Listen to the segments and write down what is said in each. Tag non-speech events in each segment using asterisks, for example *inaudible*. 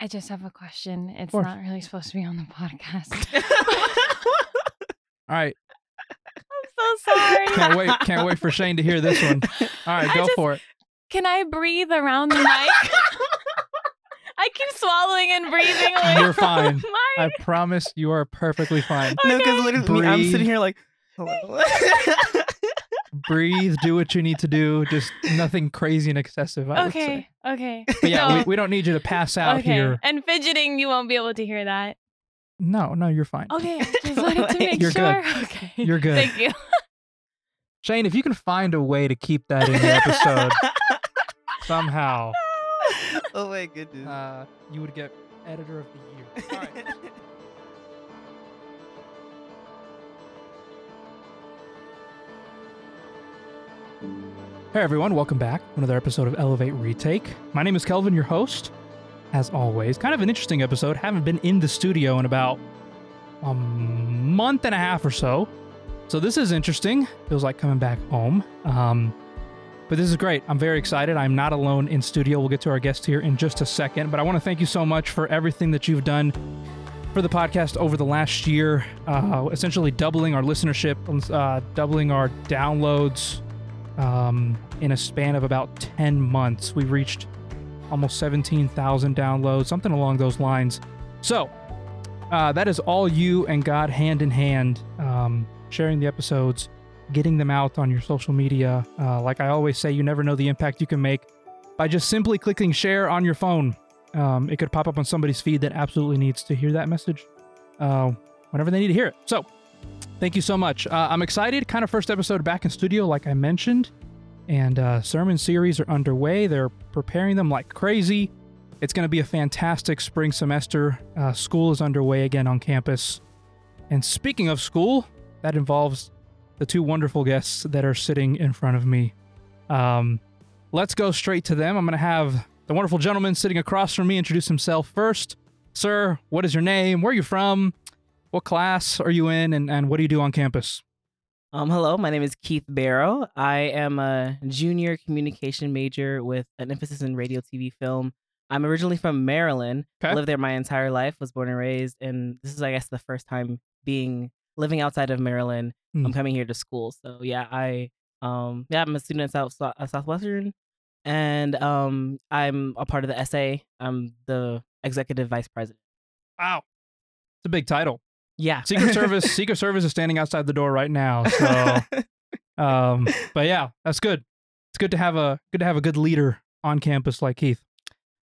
I just have a question. It's course. not really supposed to be on the podcast. *laughs* All right. I'm so sorry. Can't wait. *laughs* Can't wait for Shane to hear this one. All right, I go just- for it. Can I breathe around the mic? *laughs* I keep swallowing and breathing. Like, You're fine. Mike. I promise you are perfectly fine. No, because literally, me, I'm sitting here like, hello. Breathe, do what you need to do. Just nothing crazy and excessive. I would say. okay. Okay. But yeah, No. we, we don't need you to pass out okay. here. And fidgeting, you won't be able to hear that. No, no, you're fine. Okay. *laughs* Just wanted to make You're good. *laughs* Okay. You're good. Thank you. *laughs* Shane, if you can find a way to keep that in the episode somehow, oh my goodness. uh, you would get editor of the year. Hey everyone, welcome back another episode of Elevate Retake. My name is Kelvin, your host. As always, kind of an interesting episode. Haven't been in the studio in about a month and a half or so. So this is interesting. Feels like coming back home. Um, but this is great. I'm very excited. I'm not alone in studio. We'll get to our guest here in just a second. But I want to thank you so much for everything that you've done for the podcast over the last year, uh, essentially doubling our listenership, uh, doubling our downloads um, in a span of about 10 months. We reached almost 17,000 downloads, something along those lines. So, uh, that is all you and God hand in hand, um, sharing the episodes, getting them out on your social media. Uh, like I always say, you never know the impact you can make by just simply clicking share on your phone. Um, it could pop up on somebody's feed that absolutely needs to hear that message uh, whenever they need to hear it. So, thank you so much. Uh, I'm excited. Kind of first episode back in studio, like I mentioned, and uh, sermon series are underway. They're preparing them like crazy. It's going to be a fantastic spring semester. Uh, school is underway again on campus. And speaking of school, that involves the two wonderful guests that are sitting in front of me. Um, let's go straight to them. I'm going to have the wonderful gentleman sitting across from me introduce himself first. Sir, what is your name? Where are you from? What class are you in? And, and what do you do on campus? Um, hello, my name is Keith Barrow. I am a junior communication major with an emphasis in radio, TV, film. I'm originally from Maryland. Okay. Lived there my entire life. Was born and raised, and this is, I guess, the first time being living outside of Maryland. Hmm. I'm coming here to school. So yeah, I um yeah, I'm a student at South uh, Southwestern, and um I'm a part of the SA. I'm the executive vice president. Wow. It's a big title. Yeah, Secret *laughs* Service, Secret Service is standing outside the door right now. So *laughs* um but yeah, that's good. It's good to have a good to have a good leader on campus like Keith.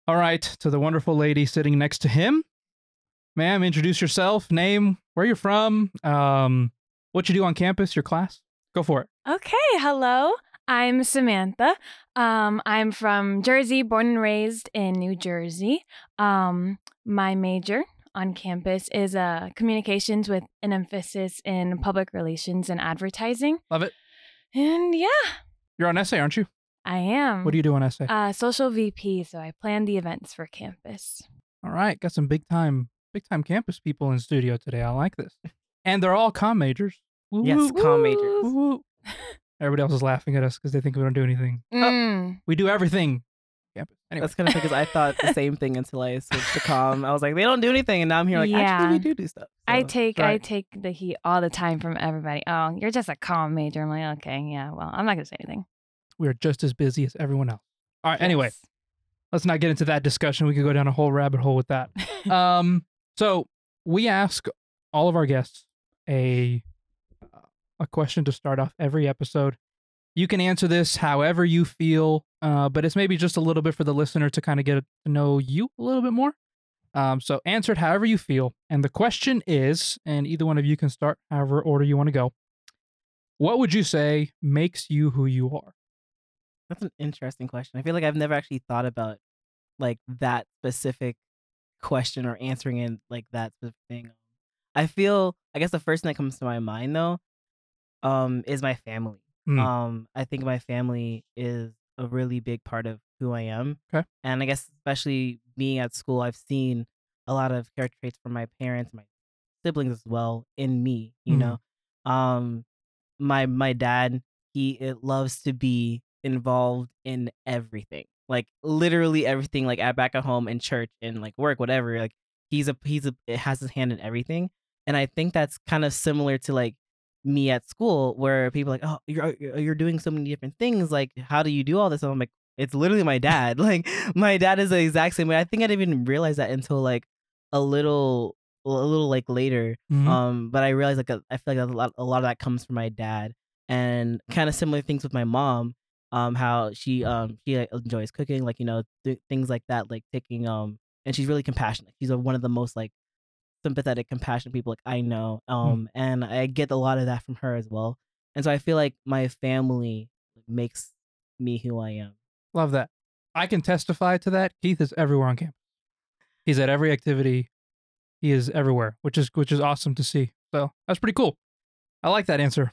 All right, to the wonderful lady sitting next to him. Ma'am, introduce yourself, name, where you're from, um, what you do on campus, your class. Go for it. Okay. Hello. I'm Samantha. Um, I'm from Jersey, born and raised in New Jersey. Um, my major on campus is uh, communications with an emphasis in public relations and advertising. Love it. And yeah, You're on SA, aren't you? I am. What do you do on SA? Uh, social VP, so I plan the events for campus. All right, got some big time, big time campus people in studio today. I like this, and they're all com majors. Woo, yes, woo, com major. Woo. woo, woo. *laughs* Everybody else is laughing at us because they think we don't do anything. Mm. We do everything. Campus. Anyway, That's kind of because I thought the same thing until I switched to com. I was like, they don't do anything, and now I'm here like, Yeah. actually, we do do stuff. I So, take I take the heat all the time from everybody. Oh, you're just a com major. I'm like, okay, yeah. Well, I'm not gonna say anything. we are just as busy as everyone else. All right. Anyway, let's not get into that discussion. We could go down a whole rabbit hole with that. *laughs* um, so we ask all of our guests a a question to start off every episode. You can answer this however you feel, uh, but it's maybe just a little bit for the listener to kind of get to know you a little bit more. Um, so answer it however you feel. And the question is, and either one of you can start however order you want to go. What would you say makes you who you are? That's an interesting question. I feel like I've never actually thought about like that specific question or answering it like that specific thing. I feel I guess the first thing that comes to my mind though, um, is my family. Hmm. Um, I think my family is a really big part of who I am. Okay. And I guess especially being at school, I've seen a lot of character traits from my parents, my siblings as well in me, you Mhm. know. Um my my dad, he it loves to be involved in everything. like literally everything like at back at home in church and like work whatever like he's a he's a it has his hand in everything and i think that's kind of similar to like me at school where people are like oh you're you're doing so many different things like how do you do all this? And i'm like it's literally my dad. *laughs* Like my dad is the exact same way. I think i didn't even realize that until like a little a little like later Mhm. um but i realized like i feel like a lot, a lot of that comes from my dad and kind of similar things with my mom um how she um she like, enjoys cooking like you know th- things like that like taking um and she's really compassionate. She's a, one of the most like sympathetic compassionate people like i know um and i get a lot of that from her as well and so i feel like my family makes me who i am Love that. I can testify to that. Keith is everywhere on campus. He's at every activity. He is everywhere, which is which is awesome to see. So that's pretty cool. I like that answer.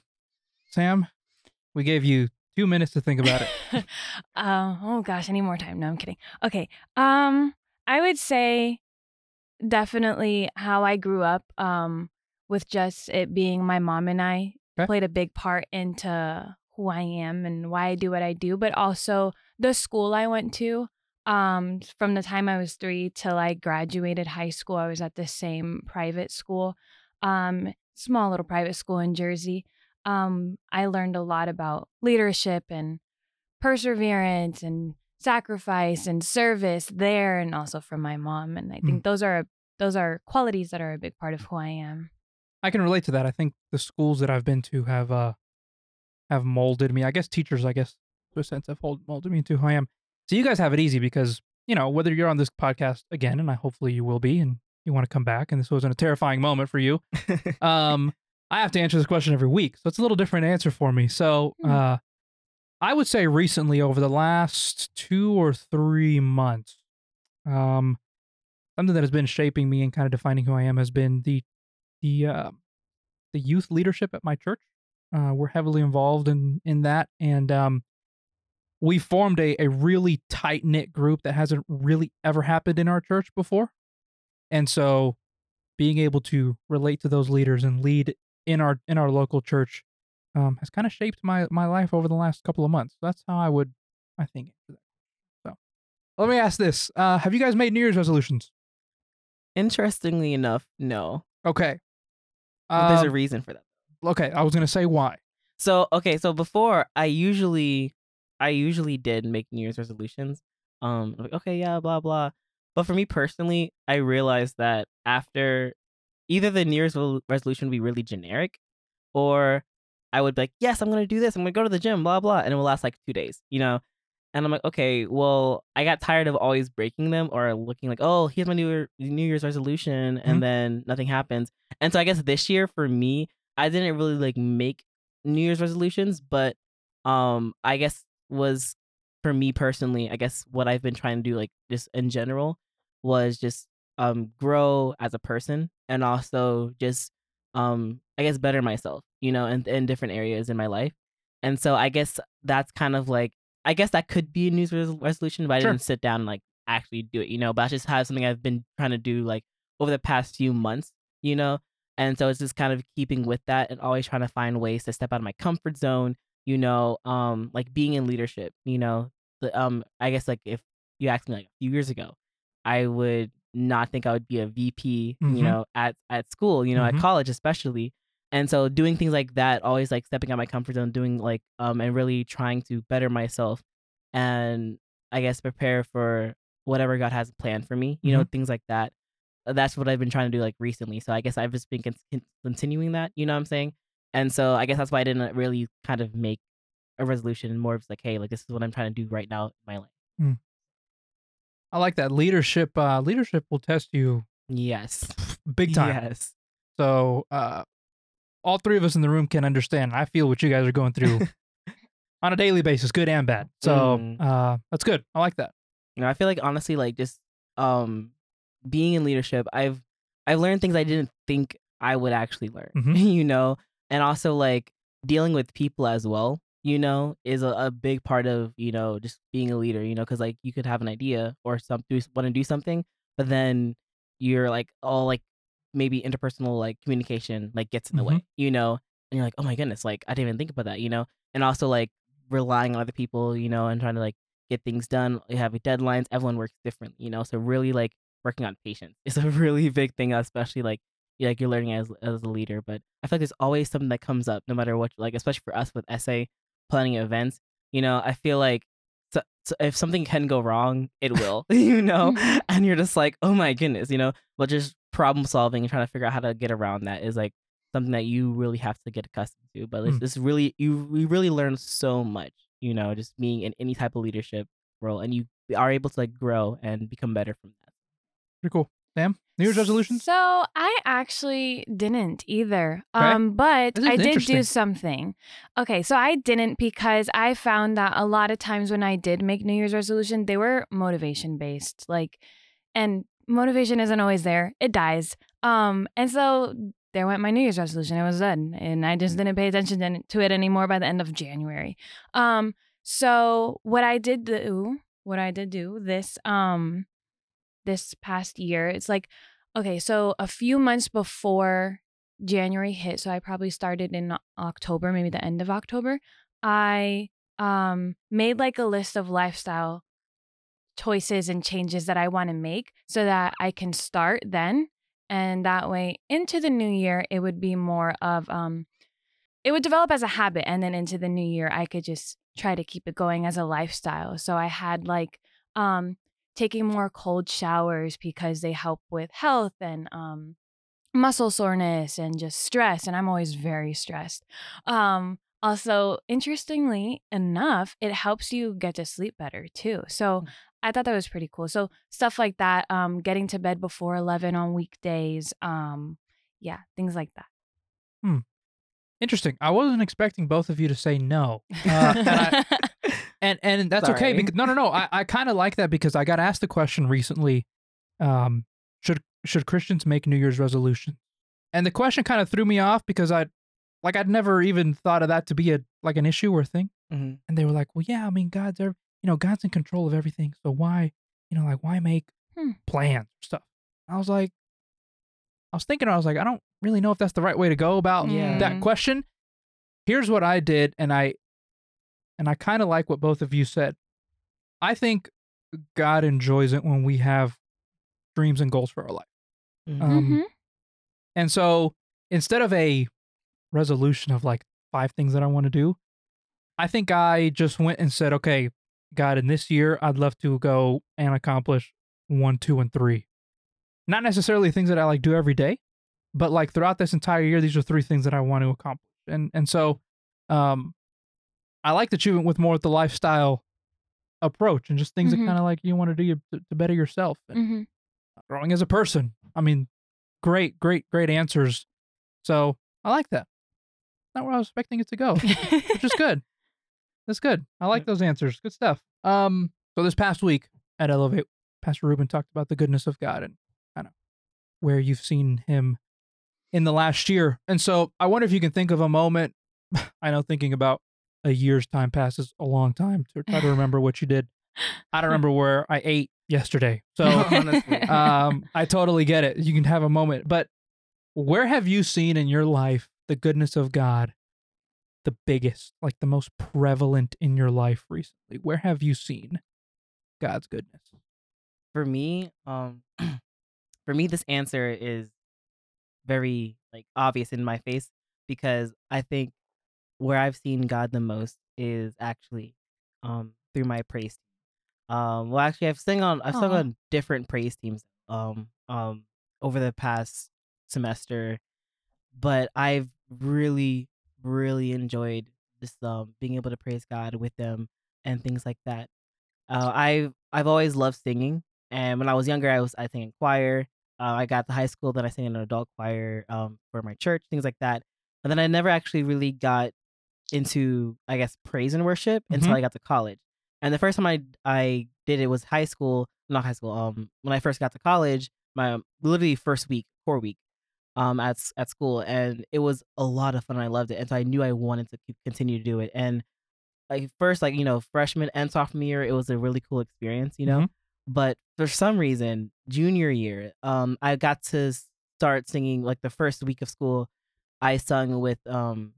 Sam, we gave you two minutes to think about it. *laughs* uh, oh gosh, I need more time. No, I'm kidding. Okay. Um, I would say definitely how I grew up. Um, with just it being my mom and I Okay. played a big part into who I am and why I do what I do, but also the school I went to. Um, from the time I was three till I graduated high school, I was at the same private school, um, small little private school in Jersey. Um, I learned a lot about leadership and perseverance and sacrifice and service there and also from my mom and i think those are those are qualities that are a big part of who i am I can relate to that. I think the schools that I've been to have uh have molded me. I guess teachers, I guess, to a sense, have hold, molded me into who I am. So you guys have it easy because you know whether you're on this podcast again, and I hopefully you will be, and you want to come back, and this wasn't a terrifying moment for you. *laughs* um, I have to answer this question every week, so it's a little different answer for me. So, Hmm. uh, I would say recently, over the last two or three months, um, something that has been shaping me and kind of defining who I am has been the the uh, the youth leadership at my church. Uh, we're heavily involved in in that, and um, we formed a a really tight knit group that hasn't really ever happened in our church before, and so being able to relate to those leaders and lead in our in our local church um, has kind of shaped my my life over the last couple of months. That's how I would I think. So let me ask this: uh, Have you guys made New Year's resolutions? interestingly enough no Okay. but there's a Um, reason for that okay, I was gonna say why. So okay, so before I usually I usually did make New Year's resolutions. Um like okay, yeah, blah blah. But for me personally, I realized that after either the New Year's resolution would be really generic or I would be like, yes, I'm gonna do this, I'm gonna go to the gym, blah blah, and it will last like two days, you know? And I'm like, okay, well, I got tired of always breaking them or looking like, oh, here's my New New Year's resolution, and Mhm. then nothing happens. And so I guess this year for me, I didn't really like make New Year's resolutions, but um, I guess was for me personally, I guess what I've been trying to do, like just in general, was just um grow as a person and also just um I guess better myself, you know, in in different areas in my life. And so I guess that's kind of like I guess that could be a New Year's res- resolution, but I Sure. didn't sit down and like actually do it, you know. But I just have something I've been trying to do like over the past few months, you know. And so it's just kind of keeping with that and always trying to find ways to step out of my comfort zone, you know, um, like being in leadership, you know. The um I guess like if you asked me like a few years ago, I would not think I would be a VP, Mhm. you know, at at school, you know, Mhm. at college especially. And so doing things like that, always like stepping out my comfort zone, doing like um and really trying to better myself and I guess prepare for whatever God has planned for me, you know, things like that. Uh, That's what I've been trying to do like recently. So I guess I've just been con- con- continuing that, you know what I'm saying? And so I guess that's why I didn't really kind of make a resolution, and more of like, hey, like this is what I'm trying to do right now in my life. I like that leadership. Uh, leadership will test you Yes. big time. Yes. So uh, all three of us in the room can understand. I feel what you guys are going through *laughs* on a daily basis, good and bad. So Mm. uh, that's good. I like that. You know, I feel like honestly, like just um being in leadership, I've I've learned things I didn't think I would actually learn. Mhm. *laughs* you know, and also like dealing with people as well. You know, is a, a big part of you know just being a leader. You know, because like you could have an idea or some do want to do something, but then you're like all like maybe interpersonal like communication like gets in the Mhm. way. You know, and you're like, oh my goodness, like I didn't even think about that. You know, and also like relying on other people. You know, and trying to like get things done. You have deadlines. Everyone works differently, you know. So really, like working on patience is a *laughs* really big thing, especially like you like you're learning as as a leader. But I feel like there's always something that comes up, no matter what. Like especially for us with SA planning events, you know, I feel like so, so if something can go wrong, it will, *laughs* you know, Mhm. and you're just like, oh my goodness, you know. But just problem solving and trying to figure out how to get around that is like something that you really have to get accustomed to. But it's Mm. this really you we really learn so much, you know, just being in any type of leadership role, and you are able to like grow and become better from that. Pretty cool. Sam, New Year's resolutions? So I actually didn't either. Okay. Um, but I did do something. Okay, so I didn't because I found that a lot of times when I did make New Year's resolution, they were motivation based. Like and motivation isn't always there. It dies. Um, and so there went my New Year's resolution. It was done. And I just didn't pay attention to- to it anymore by the end of January. Um, so what I did do, what I did do this um this past year, it's like okay, so a few months before January hit, so I probably started in October, maybe the end of October, I um made like a list of lifestyle choices and changes that I want to make so that I can start then and that way into the new year it would be more of um it would develop as a habit and then into the new year I could just try to keep it going as a lifestyle. So I had like um taking more cold showers because they help with health and um muscle soreness and just stress and I'm always very stressed. Um also interestingly enough it helps you get to sleep better too. So I thought that was pretty cool. So stuff like that um getting to bed before 11 on weekdays um yeah, things like that. Hmm. Interesting. I wasn't expecting both of you to say no. Uh, I, *laughs* *laughs* and and that's okay because no no no I, I kind of like that because I got asked the question recently um should should Christians make New Year's resolutions and the question kind of threw me off because I like I'd never even thought of that to be a like an issue or thing Mm-hmm. and they were like well yeah I mean God's you know God's in control of everything so why you know like why make Hmm. plans or stuff I was like I was thinking I was like I don't really know if that's the right way to go about Yeah. that question here's what I did and I and I kind of like what both of you said. I think God enjoys it when we have dreams and goals for our life. Um, Mhm. And so instead of a resolution of like five things that I want to do, I think I just went and said, okay, God, in this year, I'd love to go and accomplish one, two, and three. Not necessarily things that I like do every day, but like throughout this entire year, these are three things that I want to accomplish. And and so um I like that you went with more with the lifestyle approach and just things Mhm. that kind of like you want to do to, to better yourself and Mhm. growing as a person. I mean, great, great, great answers. So I like that. Not where I was expecting it to go, which is *laughs* good. That's good. I like those answers. Good stuff. Um, so this past week at Elevate, Pastor Ruben talked about the goodness of God and kind of where you've seen him in the last year. And so I wonder if you can think of a moment. *sighs* I know thinking about a year's time passes a long time to try to remember what you did. I don't *laughs* remember where I ate yesterday. *laughs* So Honestly. *laughs* um, I totally get it. You can have a moment, but where have you seen in your life the goodness of God the biggest, like the most prevalent in your life recently? Where have you seen God's goodness? for me, um, *clears throat* for me, this answer is very like obvious in my face because I think where I've seen God the most is actually um through my praise team. Um, well, actually, I've sung on I've sung on different praise teams um um over the past semester, but I've really really enjoyed just um being able to praise God with them and things like that. Uh, I've I've always loved singing, and when I was younger, I was I sang in choir. Uh, I got to high school, then I sang in an adult choir um, for my church, things like that. And then I never actually really got into I guess praise and worship until Mhm. I got to college. And the first time I I did it was high school, not high school. Um, when I first got to college, my literally first week, core week, um, at at school, and it was a lot of fun. I loved it, and so I knew I wanted to keep, continue to do it. And like first, like you know, freshman and sophomore year, it was a really cool experience, you know. Mhm. But for some reason, junior year, um, I got to start singing like the first week of school. I sung with um,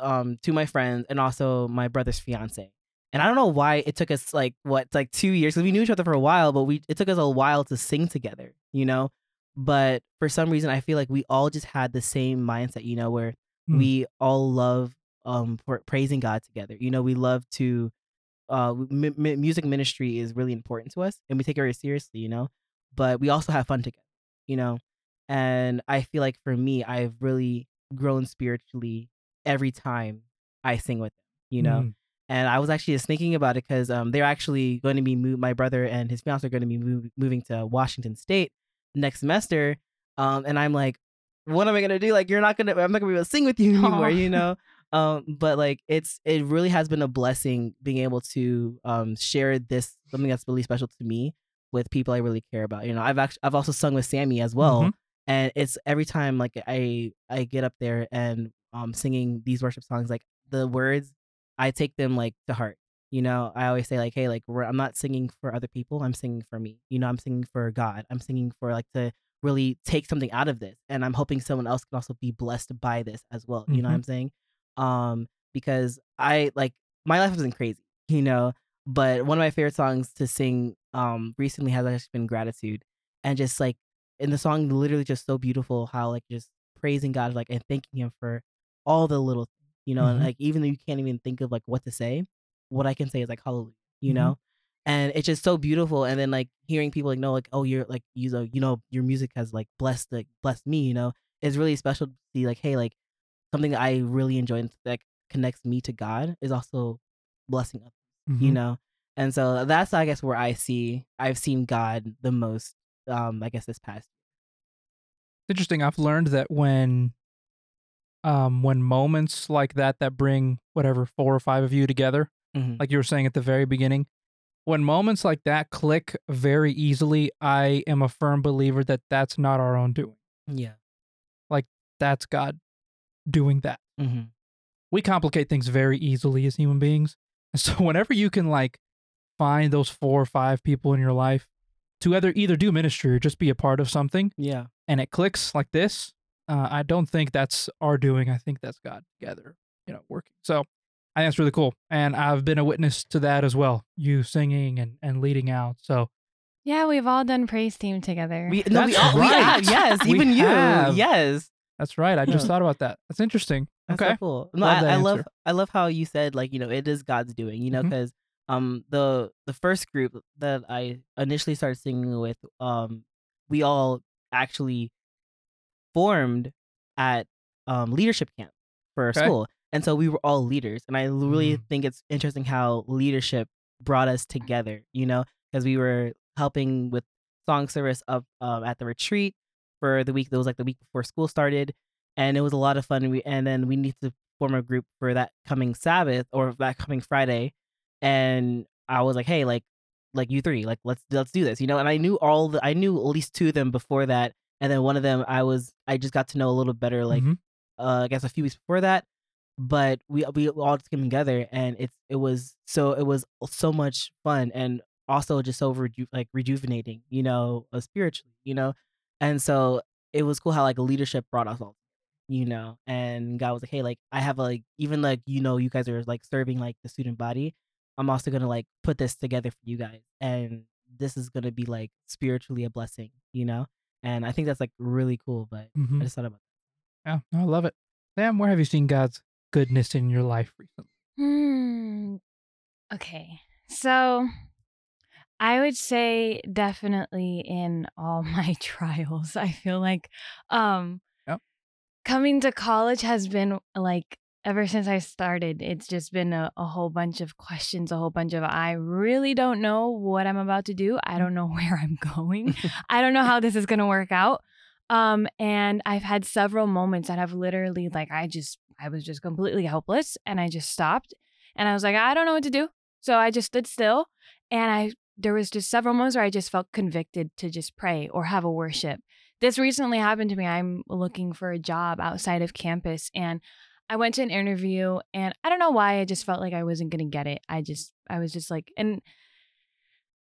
um, of my friends and also my brother's fiance, And I don't know why it took us like what like two years because we knew each other for a while, but we it took us a while to sing together, you know. But for some reason, I feel like we all just had the same mindset, you know, where Hmm. we all love um for praising God together. You know, we love to uh m- m- music ministry is really important to us, and we take it very seriously, you know. But we also have fun together, you know. And I feel like for me, I've really grown spiritually every time I sing with them, you know. Mm. And I was actually just thinking about it because um, they're actually going to be move. My brother and his fiance are going to be move- moving to Washington State next semester. Um, and I'm like, what am I gonna do? Like, you're not gonna. I'm not gonna be able to sing with you anymore, Aw. *laughs* you know. Um, but like, it's it really has been a blessing being able to um share this something that's really special to me with people I really care about. You know, I've actually I've also sung with Sammy as well, Mhm. and it's every time like I I get up there and um singing these worship songs, like the words, I take them like to heart. You know, I always say like, hey, like we're, I'm not singing for other people. I'm singing for me. You know, I'm singing for God. I'm singing for like to really take something out of this, and I'm hoping someone else can also be blessed by this as well. You know what Mhm. I'm saying? Um, because I like my life isn't crazy, you know, but one of my favorite songs to sing um recently has actually been gratitude, and just like in the song, literally just so beautiful how like just praising God like and thanking Him for all the little you know, and Mhm. like even though you can't even think of like what to say, what I can say is like hallelujah, you Mhm. know? And it's just so beautiful. And then like hearing people like know like, oh, you're like you know, you know, your music has like blessed like blessed me, you know, is really special to see like, hey, like something that I really enjoy and that connects me to God is also blessing others, you Mhm. know? And so that's I guess where I see I've seen God the most, um, I guess this past interesting. I've learned that when um when moments like that that bring whatever four or five of you together, Mhm. like you were saying at the very beginning, when moments like that click very easily, I am a firm believer that that's not our own doing. yeah. Like that's God doing that. hmm We complicate things very easily as human beings. And *laughs* so whenever you can like find those four or five people in your life to either either do ministry or just be a part of something Yeah. and it clicks like this, uh, I don't think that's our doing. I think that's God together, you know, working. So I think that's really cool. And I've been a witness to that as well. You singing and, and leading out. So Yeah, we've all done praise team together. We no, we That's all we right. have, yes, We even you. have. Yes. that's right. I just Yeah. thought about that. That's interesting. That's okay. so cool. No, Love I, I love. I love how you said like you know it is God's doing. You know because um the the first group that I initially started singing with um we all actually formed at um leadership camp for our Okay. school, and so we were all leaders. And I really Mm. think it's interesting how leadership brought us together. You know because we were helping with song service up um, at the retreat for the week that was like the week before school started and it was a lot of fun. And, we, and then we need to form a group for that coming Sabbath or that coming Friday. And I was like, hey, like, like you three, like let's let's do this, you know. And I knew all the, I knew at least two of them before that, and then one of them I was, I just got to know a little better, like, Mhm. uh, I guess a few weeks before that. But we we all just came together, and it's it was so it was so much fun, and also just so reju- like rejuvenating, you know, uh, spiritually, you know. And so it was cool how like leadership brought us all you know and god was like hey like i have like even like you know you guys are like serving like the student body i'm also gonna like put this together for you guys and this is gonna be like spiritually a blessing you know and i think that's like really cool but Mhm. i just thought about Yeah, no, I love it. Sam, where have you seen God's goodness in your life recently? Hmm. Okay. So I would say definitely in all *laughs* my trials. I feel like um Yep. coming to college has been like ever since I started, it's just been a, a whole bunch of questions, a whole bunch of I really don't know what I'm about to do. I don't know *laughs* where I'm going. *laughs* I don't know how this is gonna work out. Um, and I've had several moments that have literally like I just I was just completely helpless and I just stopped and I was like, I don't know what to do. So I just stood still and I there was just several moments where I just felt convicted to just pray or have a worship. This recently happened to me. I'm looking for a job outside of campus and I went to an interview and I don't know why I just felt like I wasn't going to get it. I just I was just like and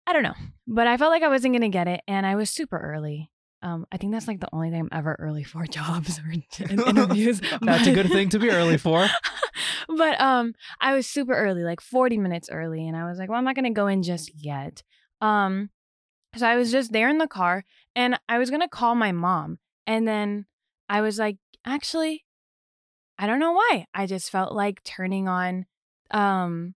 I don't know, but I felt like I wasn't going to get it and I was super early. Um, I think that's like the only thing I'm ever early for *laughs* jobs or *laughs* in- interviews. That's a good thing to be early for. *laughs* but um I was super early, like 40 minutes early, and I was like, well, I'm not gonna go in just yet. Um so I was just there in the car and I was gonna call my mom. And then I was like, actually, I don't know why. I just felt like turning on um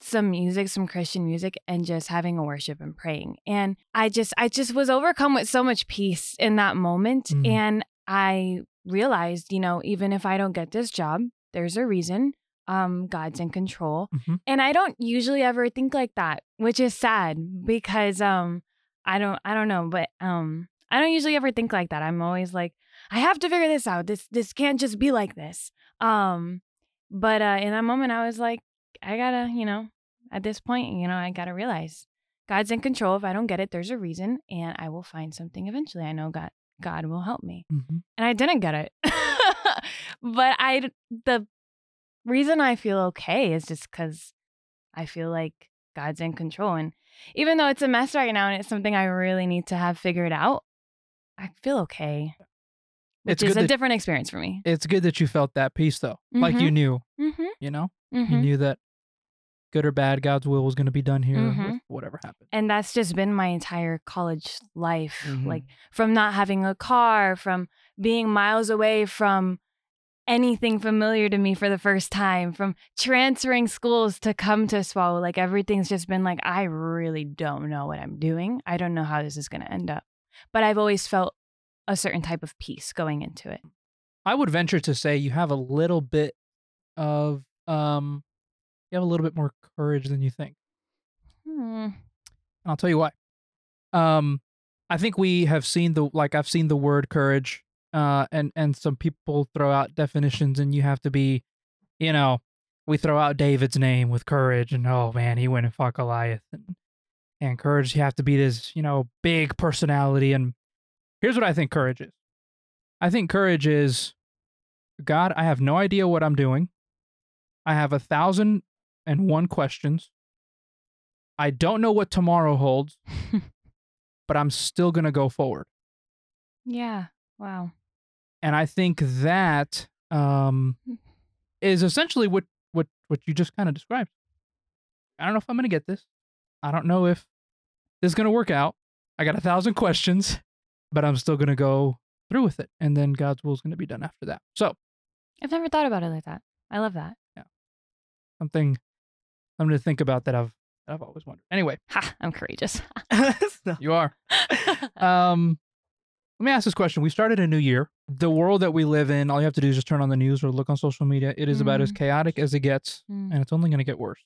some music, some Christian music, and just having a worship and praying. And I just, I just was overcome with so much peace in that moment. Mhm. And I realized, you know, even if I don't get this job, there's a reason. Um, God's in control. Mhm. And I don't usually ever think like that, which is sad because um I don't I don't know, but um I don't usually ever think like that. I'm always like, I have to figure this out. This this can't just be like this. Um but uh in that moment I was like, I gotta, you know, at this point, you know, I gotta realize God's in control. If I don't get it, there's a reason and I will find something eventually. I know God God will help me Mhm. and I didn't get it. *laughs* but I the reason I feel okay is just cuz I feel like God's in control and even though it's a mess right now and it's something I really need to have figured out, I feel okay. Which It's is a that- different experience for me. It's good that you felt that peace though. Like you knew, Mhm. you know? Mhm. You knew that good or bad, God's will was going to be done here Mhm. with whatever happened. And that's just been my entire college life. Mhm. Like from not having a car, from being miles away from anything familiar to me for the first time, from transferring schools to come to SWAU. Like everything's just been like, I really don't know what I'm doing. I don't know how this is going to end up. But I've always felt a certain type of peace going into it. I would venture to say you have a little bit of um you have a little bit more courage than you think. Hmm. And I'll tell you why. Um I think we have seen the like I've seen the word courage uh and and some people throw out definitions and you have to be you know, we throw out David's name with courage and oh man, he went and fought Goliath and and courage you have to be this, you know, big personality and here's what I think courage is. I think courage is God, I have no idea what I'm doing. I have a thousand and one questions. I don't know what tomorrow holds, *laughs* but I'm still going to go forward. yeah. Wow. And I think that um, is essentially what, what, what you just kind of described. I don't know if I'm going to get this. I don't know if this is going to work out. I got a thousand questions, but I'm still going to go through with it. And then God's will is going to be done after that. So I've never thought about it like that. I love that. Yeah. something, something to think about that I've, that I've always wondered. Anyway, *laughs* Ha, I'm courageous. *laughs* *laughs* No. you are. Um, let me ask this question. We started a new year. The world that we live in, all you have to do is just turn on the news or look on social media. It is about as Mm. chaotic as it gets, Mm. and it's only going to get worse.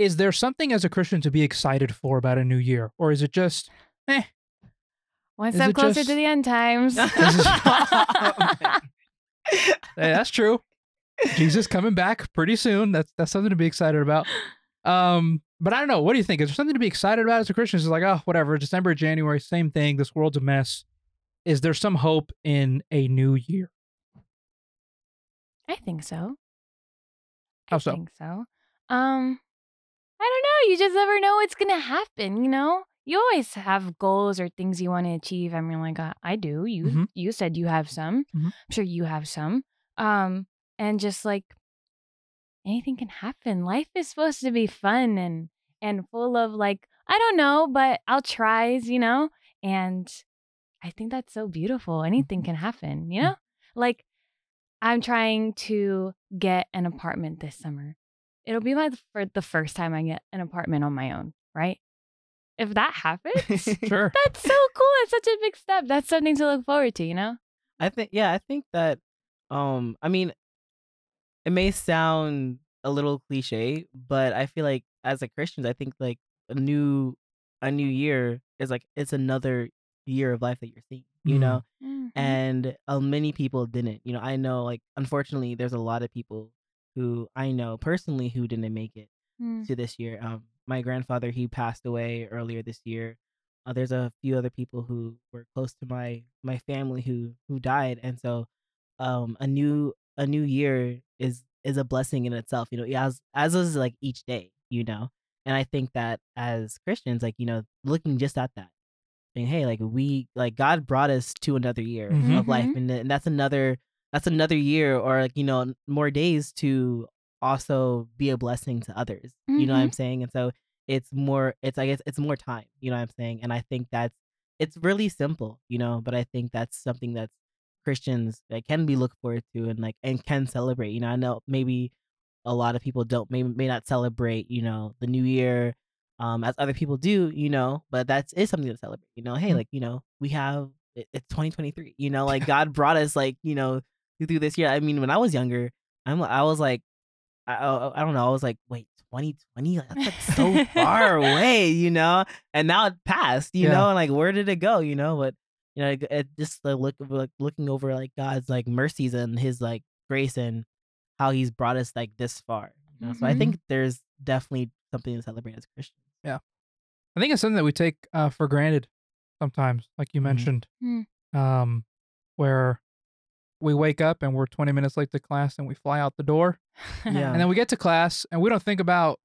Is there something as a Christian to be excited for about a new year, or is it just, eh? One step closer just- to the end times. *laughs* *laughs* *laughs* Hey, that's true. Jesus coming back pretty soon. That's that's something to be excited about. Um, but I don't know. What do you think? Is there something to be excited about as a Christian? Is like, oh, whatever, December, January, same thing. This world's a mess. Is there some hope in a new year? I think so. How I so? think so. Um, I don't know. You just never know what's gonna happen. You know, you always have goals or things you want to achieve. I mean, like uh, I do. You Mhm. you said you have some. Mhm. I'm sure you have some. Um, and just like anything can happen. Life is supposed to be fun and and full of like I don't know, but I'll tries. You know, and I think that's so beautiful. Anything can happen. You know, like I'm trying to get an apartment this summer. It'll be my for the first time I get an apartment on my own, right? If that *laughs* happens, Sure. that's so cool. It's such a big step. That's something to look forward to, you know? I think yeah, I think that um I mean it may sound a little cliche, but I feel like as a Christian, I think like a new a new year is like it's another year of life that you're seeing, you Mhm. know? Mhm. And uh, many people didn't. You know, I know like unfortunately there's a lot of people who I know personally who didn't make it Mm. to this year. Um, my grandfather he passed away earlier this year. Uh, there's a few other people who were close to my my family who who died, and so um, a new a new year is is a blessing in itself. You know, as as is like each day. You know, and I think that as Christians, like you know, looking just at that, saying, hey, like we like God brought us to another year Mhm. of life, Mhm. and, and that's another that's another year or like you know more days to also be a blessing to others. You know what. I'm saying? And so it's more it's I guess it's more time, you know what I'm saying? And I think that's it's really simple, you know, but I think that's something that's Christians that can be looked forward to and like and can celebrate. You know, I know maybe a lot of people don't may may not celebrate, you know, the new year um as other people do, you know, but that's is something to celebrate. You know, hey, Mm. like, you know, we have it, it's 2023. You know, like *laughs* God brought us like, you know, through this year. I mean, when I was younger, I'm I was like I I, I don't know, I was like, wait, 2020? Like, that's like so far *laughs* away, you know? And now it passed, you Yeah. know, and like where did it go, you know? But you know, it, it just the look of like looking over like God's like mercies and his like grace and how he's brought us like this far. You know? So I Mhm. think there's definitely something to celebrate as Christians. Yeah, I think it's something that we take uh, for granted sometimes, like you Mhm. mentioned, Mm. um, where we wake up and we're 20 minutes late to class and we fly out the door. Yeah. And then we get to class and we don't think about,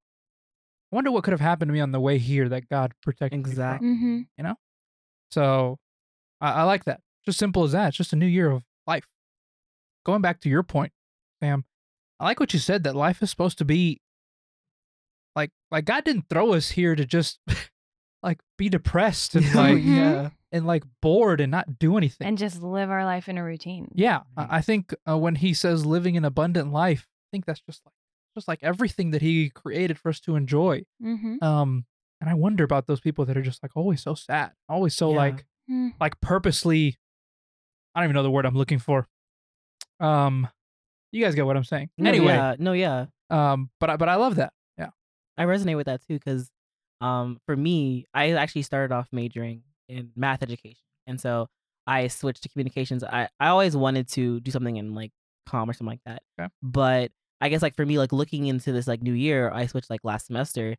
I wonder what could have happened to me on the way here that God protected me from. Exactly. hmm You know? So I, I like that. Just simple as that. It's just a new year of life. Going back to your point, Sam, I like what you said that life is supposed to be like like God didn't throw us here to just *laughs* like be depressed and like Mhm. yeah. and like bored and not do anything. And just live our life in a routine. yeah, Mhm. I I think uh, when he says living an abundant life, I think that's just like just like everything that he created for us to enjoy. Mm-hmm. Um, and I wonder about those people that are just like always so sad, always so Yeah. like like purposely I don't even know the word I'm looking for. Um you guys get what I'm saying. No, anyway, yeah. No, yeah. um but I, but I love that. Yeah. I resonate with that too because um for me I actually started off majoring in math education and so I switched to communications I I always wanted to do something in like com or something like that Okay. but I guess like for me like looking into this like new year I switched like last semester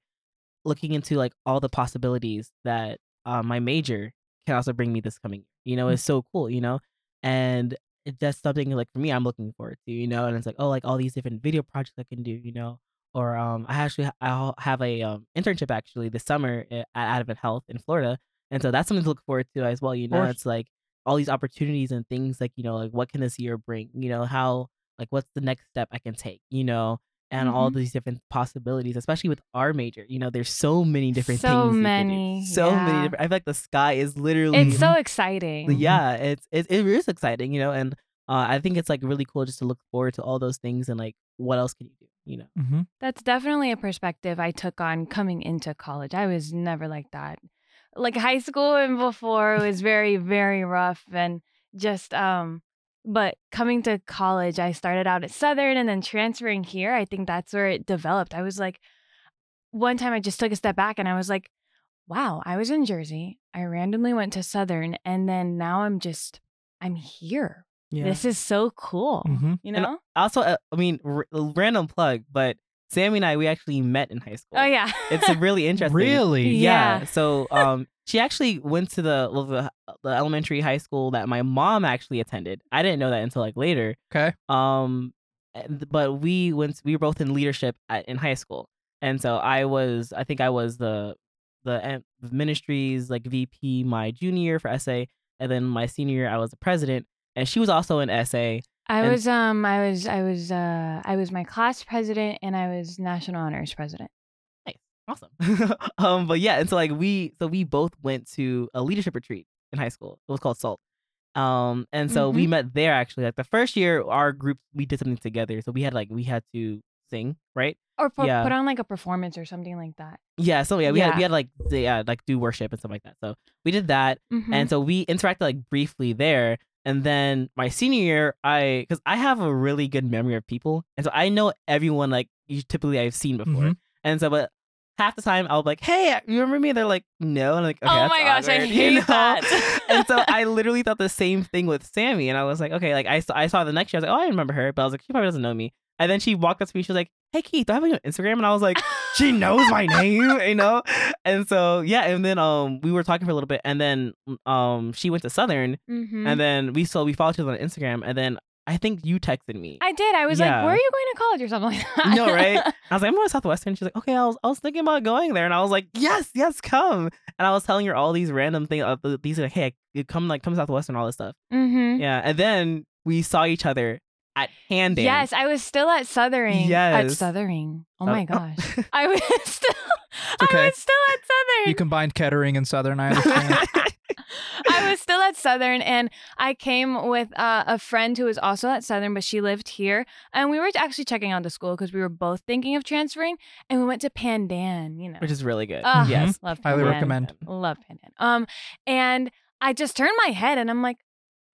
looking into like all the possibilities that uh, my major can also bring me this coming year you know Mm. it's so cool you know and it, that's something like for me I'm looking forward to you know and it's like oh like all these different video projects I can do you know or um, I actually I'll have a um, internship actually this summer at AdventHealth in Florida, and so that's something to look forward to as well. You know, it's like all these opportunities and things like you know like what can this year bring? You know how like what's the next step I can take? You know. And all Mhm. these different possibilities, especially with our major, you know, there's so many different So things. you can do. many, so many different. I feel like the sky is literally It's so *laughs* exciting. yeah, it's it, it is exciting, you know, and uh, I think it's like really cool just to look forward to all those things and like what else can you do, you know? Mm-hmm. That's definitely a perspective I took on coming into college. I was never like that. Like high school and before was very, very rough and just um but coming to college, I started out at Southern and then transferring here, I think that's where it developed. I was like one time I just took a step back and I was like, wow, I was in Jersey. I randomly went to Southern and then now I'm just I'm here. Yeah. This is so cool. Mm-hmm. You And know? also, uh, I mean, r- random plug, but Sammy and I we actually met in high school. Oh yeah. it's a really *laughs* interesting. Really? Yeah. Yeah. So, um, she actually went to the, well, the the elementary high school that my mom actually attended. I didn't know that until like later. Okay. Um, but we went. We were both in leadership at, in high school, and so I was. I think I was the the uh, ministries like VP my junior year for SA, and then my senior year I was the president, and she was also an SA. I And- was um I was I was uh I was my class president and I was national honors president. Nice. Awesome. *laughs* um, but yeah, and so like we so we both went to a leadership retreat in high school. It was called SALT. Um, and so we met there actually. Like the first year, our group we did something together. So we had like we had to sing, right? Or pu- Yeah. put on like a performance or something like that. Yeah. So yeah, we had we had like yeah like do worship and stuff like that. So we did that, Mhm. and so we interacted like briefly there. And then my senior year, I because I have a really good memory of people, and so I know everyone like you typically I've seen before. Mhm. And so, but half the time I'll be like, "Hey, you remember me?" They're like, "No," and I'm like, okay, Oh my gosh, I *laughs* hate you know? that. *laughs* and so *laughs* I literally thought the same thing with Sammy, and I was like, okay, like I saw, I saw the next year, I was like, oh, I remember her, but I was like, she probably doesn't know me. And then she walked up to me, she was like, "Hey, Keith, do I have you on Instagram?" And I was like, she knows my name, you know. And so yeah, and then um we were talking for a little bit, and then um she went to Southern, Mhm. and then we so we followed each other on Instagram, and then I think you texted me. I did. I was like, "Where are you going to college or something like that?" no, right? I was like, I'm going to Southwestern. She's like, okay, I was, I was thinking about going there, and I was like, yes, yes, come. And I was telling her all these random things. Uh, th- these like, hey, come like come to Southwestern, all this stuff. mm-hmm. Yeah, and then we saw each other at Hand Yes, I was still at Southering. Yes. At Yes. Southering. Oh Uh, my gosh. *laughs* I was *laughs* still okay. I was still at Southern. You combined Kettering and Southern, I *laughs* understand. I was still at Southern, and I came with uh, a friend who was also at Southern, but she lived here. And we were actually checking out the school because we were both thinking of transferring, and we went to Pandan. You know, which is really good. Ah, yes. love Highly recommend. Love Pandan. Um, and I just turned my head, and I'm like,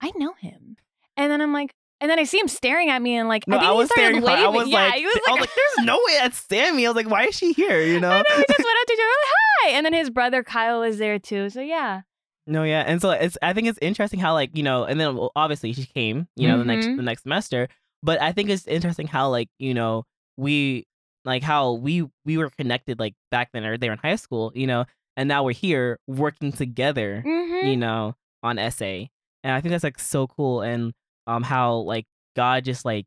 I know him. And then I'm like, and then I see him staring at me, and like, No, I think I he was started staring waving. I was yeah, like, he was I was like, there's no way that's Sammy. I was like, why is she here? You know? *laughs* I know, we just went up to each like, hi. And then his brother Kyle was there too. So yeah. No, yeah, and so it's I think it's interesting how like you know, and then well, obviously she came, you know, the next Mhm. the next semester. But I think it's interesting how like you know we like how we we were connected like back then or they were in high school, you know, and now we're here working together, Mm-hmm. you know, on SA, and I think that's like so cool, and um how like God just like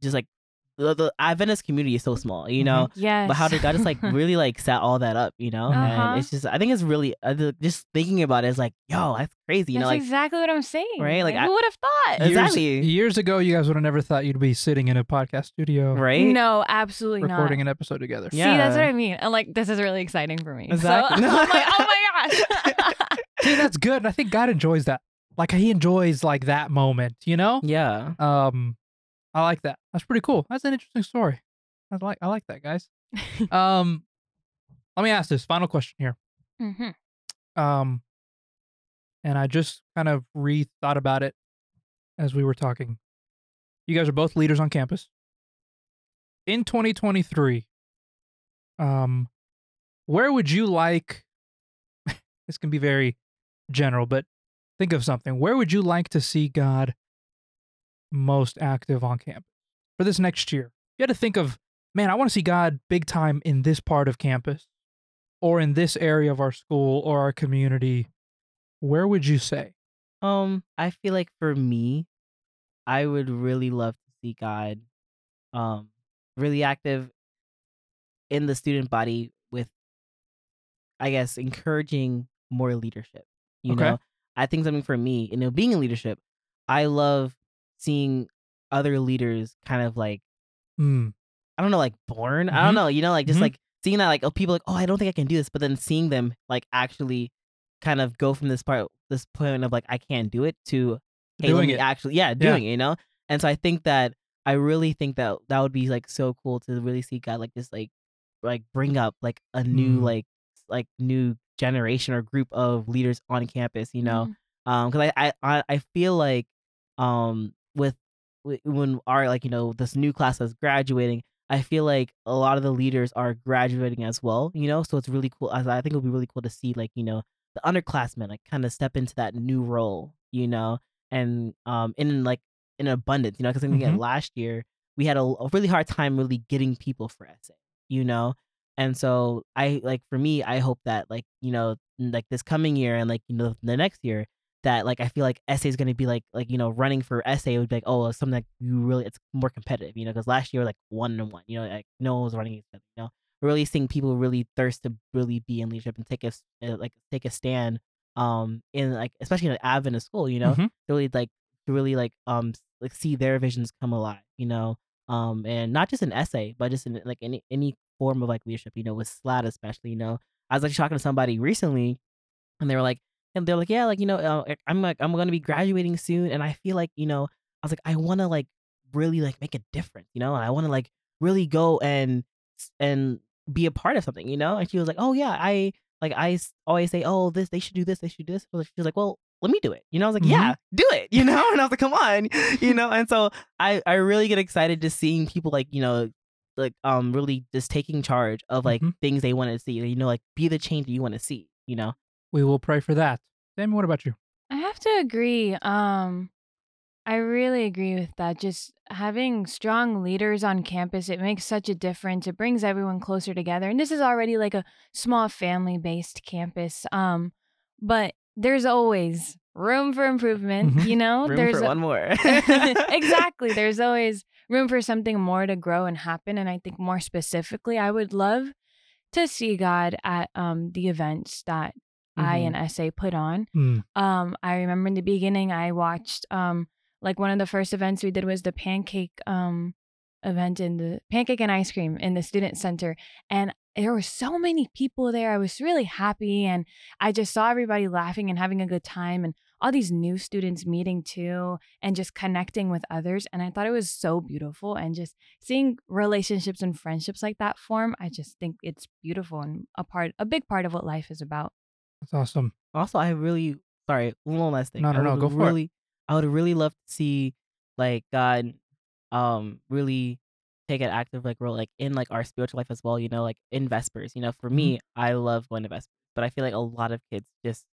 just like the, the Adventist community is so small, you know, Yes. but how did God just like really *laughs* like set all that up, you know? Uh-huh. And it's just I think it's really uh, just thinking about it is like, yo, that's crazy, you That's know? Like exactly what I'm saying. Right? Like, I- who would have thought? Yes. years, Exactly. years ago, you guys would have never thought you'd be sitting in a podcast studio right? No, absolutely recording not. Recording an episode together. Yeah. See, that's what I mean. And like, this is really exciting for me. *laughs* Exactly. So I'm like, *laughs* oh my gosh. See, that's good. And I think God enjoys that. Like he enjoys like that moment, you know? Yeah. Um I like that. That's pretty cool. That's an interesting story. I like I like that, guys. *laughs* um let me ask this final question here. hmm Um and I just kind of re-thought about it as we were talking. You guys are both leaders on campus. In 2023, um where would you like *laughs* this can be very general, but think of something. Where would you like to see God most active on campus for this next year? You had to think of, man, I want to see God big time in this part of campus or in this area of our school or our community. Where would you say? Um, I feel like for me, I would really love to see God um really active in the student body with I guess encouraging more leadership. You Okay. know, I think something for me, you know, being in leadership, I love seeing other leaders kind of like Hmm. I don't know, like born. I Mhm. don't know, you know, like just Mhm. like seeing that, like oh, people like, oh, I don't think I can do this, but then seeing them like actually kind of go from this part, this point of like I can't do it to hey, Doing it. actually, yeah, doing it, you know. And so I think that I really think that that would be like so cool to really see God like just like like bring up like a new Mm. like like new generation or group of leaders on campus, you know Mm-hmm. um because I, I i i feel like um with when our like you know this new class that's graduating i feel like a lot of the leaders are graduating as well you know? So it's really cool i I think it would be really cool to see like you know the underclassmen like kind of step into that new role you know? And um in like in abundance you know? Because i think Mhm. last year we had a, a really hard time really getting people for SA you know? And so i like for me i hope that like you know like this coming year and like you know the next year that like I feel like SA is going to be like like you know running for SA would be like oh something that you really it's more competitive you know because last year like one and one you know like no one was running against it, you know? Really seeing people really thirst to really be in leadership and take a uh, like take a stand um in like especially in an Adventist school you know? Mhm. to really like to really like um like see their visions come alive you know? Um and not just an SA but just in like any any form of like leadership you know with slat especially you know? I was like talking to somebody recently and they were like and they're like yeah like you know uh, i'm like i'm gonna be graduating soon and i feel like you know i was like i want to like really like make a difference you know and i want to like really go and and be a part of something you know and she was like oh yeah i like i always say oh this they should do this they should do this she was like well let me do it you know i was like Mhm. yeah do it *laughs* you know and i was like come on *laughs* you know and so i i really get excited just seeing people like you know like um really just taking charge of like Mhm. things they want to see you know like be the change that you want to see you know We will pray for that. Sammy, what about you? I have to agree. Um, I really agree with that. Just having strong leaders on campus, it makes such a difference. It brings everyone closer together. And this is already like a small family based campus. Um, but there's always room for improvement. Mhm. You *laughs* know, Room there's for a- one more. *laughs* *laughs* exactly. There's always room for something more to grow and happen. And I think more specifically, I would love to see God at um, the events that I Mhm. and SA put on. Mm. Um, I remember in the beginning, I watched um, like one of the first events we did was the pancake um, event in the pancake and ice cream in the student center, and there were so many people there. I was really happy, and I just saw everybody laughing and having a good time, and all these new students meeting too, and just connecting with others. And I thought it was so beautiful, and just seeing relationships and friendships like that form. I just think it's beautiful and a part, a big part of what life is about. That's awesome. Also, I really sorry, one last thing. No, no, no, go for it. really, I would really love to see like God, um, really take an active like role like in like our spiritual life as well. You know, like in Vespers. You know, for Mm-hmm. me, I love going to Vespers, but I feel like a lot of kids just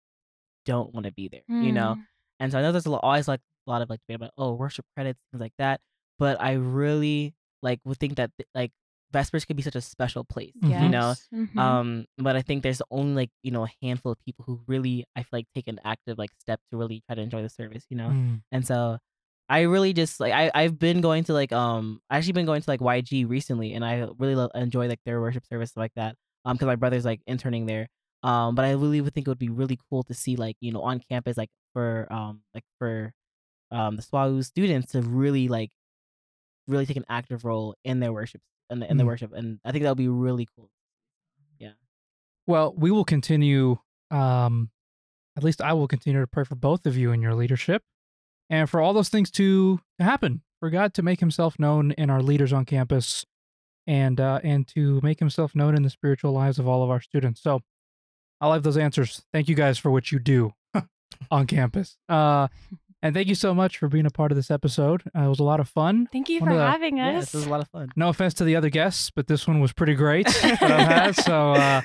don't want to be there. You know, Mm. and so I know there's a lot, always like a lot of like debate about oh worship credits things like that, but I really like would think that like Vespers could be such a special place. Mhm. You know, Yes. Mhm. um, but I think there's only like you know a handful of people who really I feel like take an active like step to really try to enjoy the service, you know. Mm. And so I really just like I I've been going to like um I actually been going to like YG recently, and I really enjoy like their worship service like that. Um, because my brother's like interning there. Um, but I really would think it would be really cool to see like you know on campus like for um like for um the SWAU students to really like really take an active role in their worship in the, in the Mm. worship, and I think that'll be really cool. Yeah. Well, we will continue. Um, at least I will continue to pray for both of you in your leadership, and for all those things to, to happen. For God to make Himself known in our leaders on campus, and uh, and to make Himself known in the spiritual lives of all of our students. So, I'll have those answers. Thank you guys for what you do *laughs* on campus. Uh, and thank you so much for being a part of this episode. Uh, it was a lot of fun. Thank you one for the- having Yeah, us. this was a lot of fun. No offense to the other guests, but this one was pretty great *laughs* that I've had. So, uh,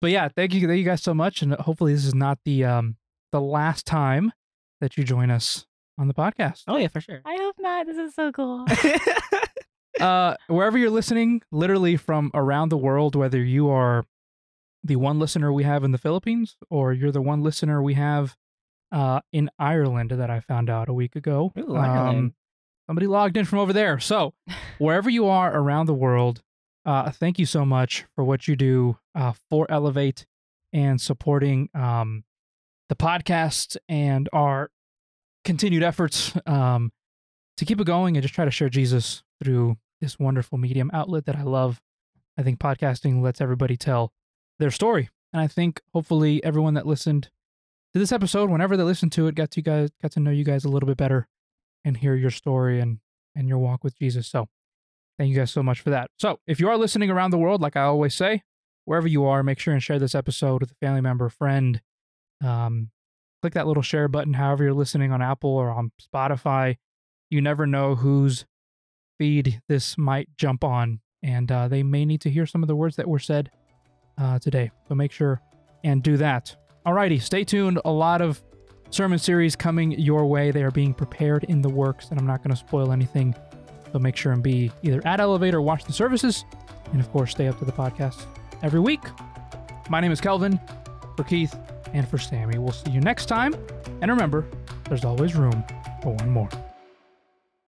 but yeah, thank you, thank you guys so much, and hopefully this is not the um the last time that you join us on the podcast. Oh yeah, for sure. I hope not. This is so cool. *laughs* Uh, wherever you're listening, literally from around the world, whether you are the one listener we have in the Philippines or you're the one listener we have uh in Ireland that I found out a week ago. Ooh, Um, somebody logged in from over there. So, *laughs* wherever you are around the world, uh, thank you so much for what you do uh, for Elevate and supporting um, the podcast and our continued efforts um, to keep it going and just try to share Jesus through this wonderful medium outlet that I love. I think podcasting lets everybody tell their story, and I think hopefully everyone that listened to this episode, whenever they listened to it, got to you guys got to know you guys a little bit better and hear your story and and your walk with Jesus. So, thank you guys so much for that. So, if you are listening around the world, like I always say, wherever you are, make sure and share this episode with a family member, friend. Um, click that little share button. However, you're listening on Apple or on Spotify, you never know whose feed this might jump on, and uh, they may need to hear some of the words that were said uh, today. So make sure and do that. Alrighty, stay tuned. A lot of sermon series coming your way. They are being prepared in the works, and I'm not going to spoil anything. So make sure and be either at Elevate or watch the services, and of course, stay up to the podcast every week. My name is Kelvin, for Keith, and for Sammy. We'll see you next time. And remember, there's always room for one more.